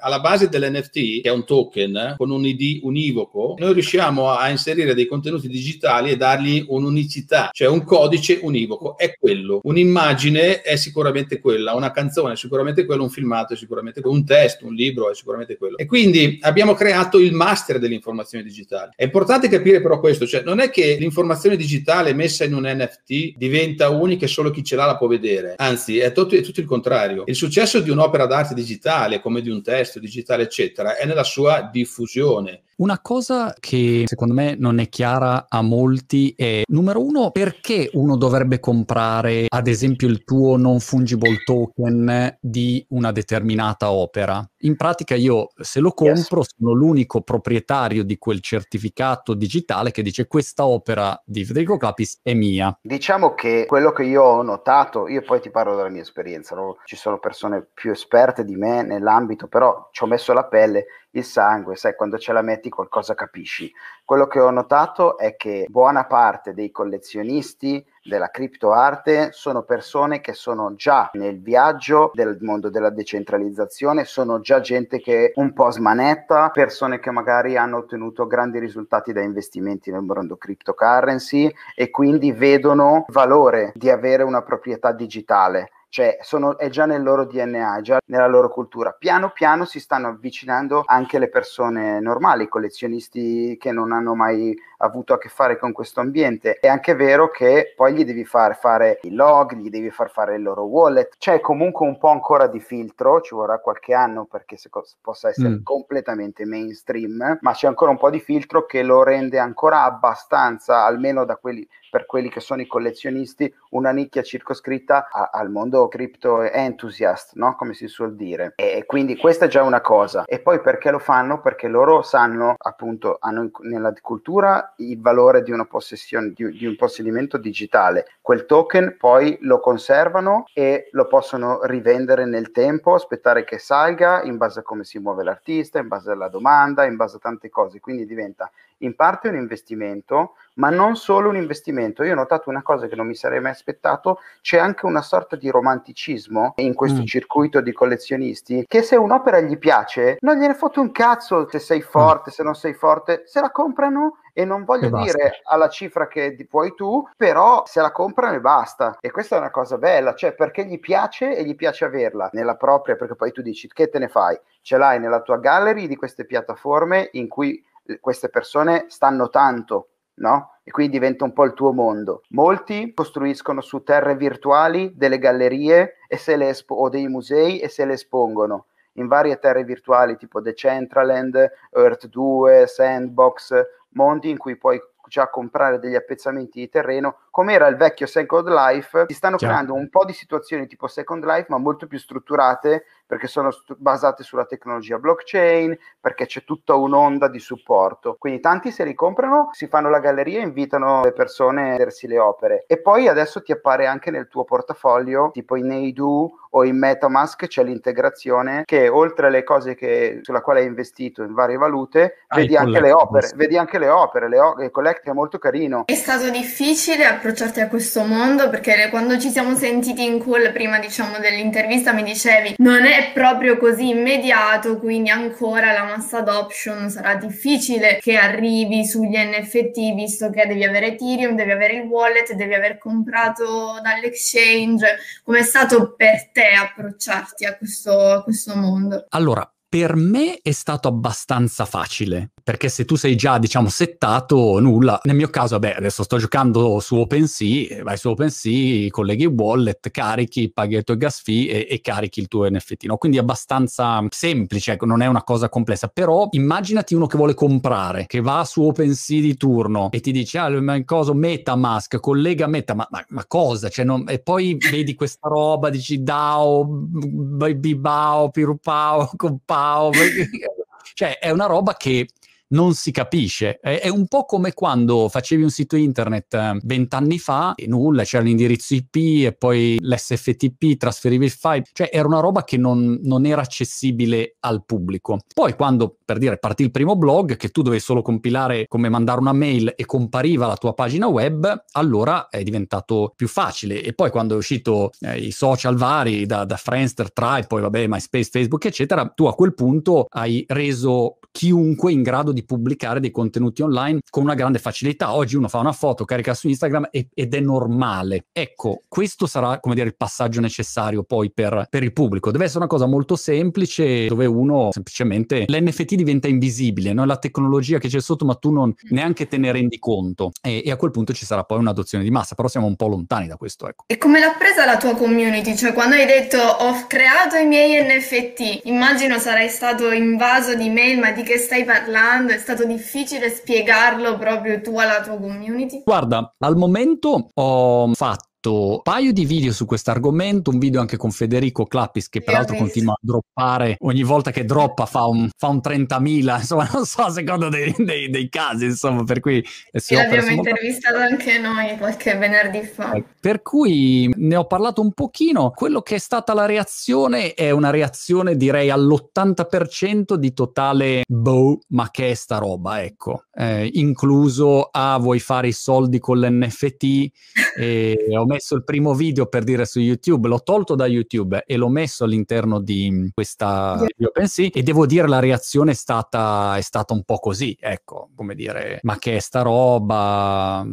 Alla base dell'NFT, che è un token con un ID univoco, noi riusciamo a inserire dei contenuti digitali e dargli un'unicità, cioè un codice univoco, è quello. Un'immagine è sicuramente quella, una canzone è sicuramente quello, un filmato è sicuramente quello, un testo, un libro è sicuramente quello. E quindi abbiamo creato il master dell'informazione digitale. È importante capire però questo, cioè non è che l'informazione digitale messa in un NFT diventa unica e solo chi ce l'ha la può vedere, anzi è tutto, è tutto il contrario. Il successo di un'opera d'arte digitale, come di un testo digitale, eccetera, è nella sua diffusione. Una cosa che secondo me non è chiara a molti è, numero uno, perché uno dovrebbe comprare, ad esempio, il tuo non fungible token di una determinata opera? In pratica io, se lo compro, yes. sono l'unico proprietario di quel certificato digitale che dice questa opera di Federico Capis è mia. Diciamo che quello che io ho notato, io poi ti parlo della mia esperienza, no? ci sono persone più esperte di me nell'ambito, però ci ho messo la pelle il sangue, sai, quando ce la metti qualcosa capisci. Quello che ho notato è che buona parte dei collezionisti della criptoarte sono persone che sono già nel viaggio del mondo della decentralizzazione, sono già gente che un po' smanetta, persone che magari hanno ottenuto grandi risultati da investimenti nel mondo cryptocurrency e quindi vedono valore di avere una proprietà digitale cioè sono, è già nel loro DNA, è già nella loro cultura. Piano piano si stanno avvicinando anche le persone normali, collezionisti che non hanno mai avuto a che fare con questo ambiente. È anche vero che poi gli devi far fare i log, gli devi far fare il loro wallet. C'è comunque un po' ancora di filtro, ci vorrà qualche anno perché se possa essere mm. completamente mainstream, ma c'è ancora un po' di filtro che lo rende ancora abbastanza, almeno da quelli per quelli che sono i collezionisti, una nicchia circoscritta a, al mondo crypto enthusiast, no? come si suol dire. E quindi questa è già una cosa. E poi perché lo fanno? Perché loro sanno, appunto, hanno nella cultura il valore di una possessione, di, di un possedimento digitale. Quel token poi lo conservano e lo possono rivendere nel tempo, aspettare che salga in base a come si muove l'artista, in base alla domanda, in base a tante cose. Quindi diventa in parte un investimento, ma non solo un investimento. Io ho notato una cosa che non mi sarei mai aspettato, c'è anche una sorta di romanticismo in questo mm. circuito di collezionisti che se un'opera gli piace, non gliene fotte un cazzo se sei forte, mm. se non sei forte, se la comprano e non voglio e dire alla cifra che puoi tu, però se la comprano e basta. E questa è una cosa bella, cioè perché gli piace e gli piace averla nella propria, perché poi tu dici che te ne fai? Ce l'hai nella tua gallery di queste piattaforme in cui queste persone stanno tanto, no? E quindi diventa un po' il tuo mondo. Molti costruiscono su terre virtuali delle gallerie espo- o dei musei e se le espongono in varie terre virtuali tipo Decentraland, Earth 2, Sandbox, mondi in cui puoi già comprare degli appezzamenti di terreno, come era il vecchio Second Life, si stanno Chiaro. creando un po' di situazioni tipo Second Life, ma molto più strutturate perché sono st- basate sulla tecnologia blockchain, perché c'è tutta un'onda di supporto. Quindi tanti se li comprano, si fanno la galleria e invitano le persone a vedersi le opere. E poi adesso ti appare anche nel tuo portafoglio, tipo in Neidu o in Metamask c'è l'integrazione che oltre alle cose che, sulla quale hai investito in varie valute, ah, vedi anche le opere, vedi anche le opere, le o- il collect è molto carino. È stato difficile approcciarti a questo mondo perché quando ci siamo sentiti in call prima diciamo dell'intervista mi dicevi non è proprio così immediato, quindi ancora la mass adoption sarà difficile che arrivi sugli NFT, visto che devi avere Ethereum, devi avere il wallet, devi aver comprato dall'exchange. Com'è stato per te approcciarti a questo, a questo mondo? Allora, per me è stato abbastanza facile, perché se tu sei già, diciamo, settato, nulla. Nel mio caso, vabbè, adesso sto giocando su OpenSea, vai su OpenSea, colleghi wallet, carichi, paghi il tuo gas fee e, e carichi il tuo NFT, no? Quindi è abbastanza semplice, ecco, non è una cosa complessa. Però immaginati uno che vuole comprare, che va su OpenSea di turno e ti dice, ah, il coso Metamask, collega Meta, ma, ma, ma cosa? Cioè, non... E poi vedi questa roba, dici DAO, Bibao, Pirupao, Compao, cioè è una roba che non si capisce. È, è un po' come quando facevi un sito internet eh, vent'anni fa e nulla, c'era l'indirizzo IP e poi l'SFTP, trasferivi il file, cioè era una roba che non, non era accessibile al pubblico. Poi quando, per dire, partì il primo blog, che tu dovevi solo compilare come mandare una mail e compariva la tua pagina web, allora è diventato più facile. E poi quando è uscito eh, i social vari, da, da Friendster, Tribe, poi vabbè, MySpace, Facebook, eccetera, tu a quel punto hai reso chiunque in grado di pubblicare dei contenuti online con una grande facilità. Oggi uno fa una foto, carica su Instagram e, ed è normale. Ecco, questo sarà, come dire, il passaggio necessario poi per, per il pubblico. Deve essere una cosa molto semplice dove uno semplicemente l'NFT diventa invisibile, non è la tecnologia che c'è sotto, ma tu non neanche te ne rendi conto. E, e a quel punto ci sarà poi un'adozione di massa, però siamo un po' lontani da questo. Ecco. E come l'ha presa la tua community? Cioè, quando hai detto ho creato i miei NFT, immagino sarai stato invaso di mail, ma di che stai parlando? È stato difficile spiegarlo proprio tu alla tua community? Guarda, al momento ho fatto un paio di video su questo argomento, un video anche con Federico Clappis che peraltro continua a droppare, ogni volta che droppa fa un, fa un 30.000, insomma non so a seconda dei, dei, dei, casi, insomma per cui... Sì, l'abbiamo intervistato molto... anche noi qualche venerdì fa. Eh, per cui ne ho parlato un pochino, quello che è stata la reazione è una reazione direi all'80% di totale boh, ma che è sta roba, ecco, eh, incluso a ah, vuoi fare i soldi con l'NFT e ho messo il primo video per dire su YouTube, l'ho tolto da YouTube e l'ho messo all'interno di questa di OpenSea e devo dire la reazione è stata, è stata un po' così, ecco, come dire, ma che è sta roba?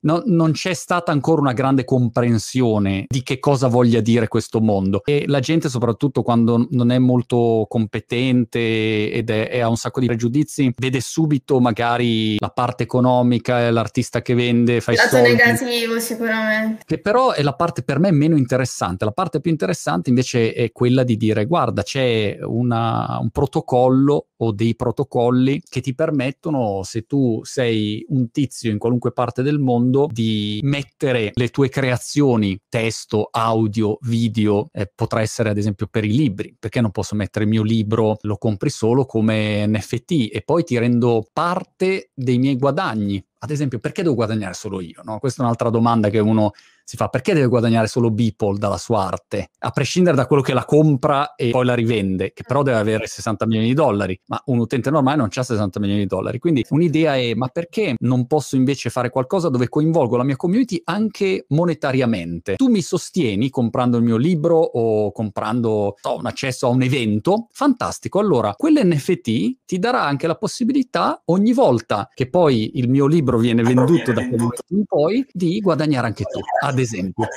No, non c'è stata ancora una grande comprensione di che cosa voglia dire questo mondo e la gente soprattutto quando non è molto competente ed è, è ha un sacco di pregiudizi, vede subito magari la parte economica, l'artista che vende, fa i soldi. Lato negativo sicuramente. Che però è la parte per me meno interessante. La parte più interessante invece è quella di dire guarda c'è una, un protocollo o dei protocolli che ti permettono, se tu sei un tizio in qualunque parte del mondo, di mettere le tue creazioni, testo, audio, video, eh, potrà essere ad esempio per i libri, perché non posso mettere il mio libro, lo compri solo come NFT e poi ti rendo parte dei miei guadagni. Ad esempio, perché devo guadagnare solo io? No? Questa è un'altra domanda che uno si fa perché deve guadagnare solo Beeple dalla sua arte, a prescindere da quello che la compra e poi la rivende, che però deve avere 60 milioni di dollari, ma un utente normale non ha 60 milioni di dollari. Quindi un'idea è ma perché non posso invece fare qualcosa dove coinvolgo la mia community anche monetariamente? Tu mi sostieni comprando il mio libro o comprando so, un accesso a un evento? Fantastico, allora quell'NFT ti darà anche la possibilità ogni volta che poi il mio libro viene venduto da quel momento in poi di guadagnare anche tu. Ad esempio.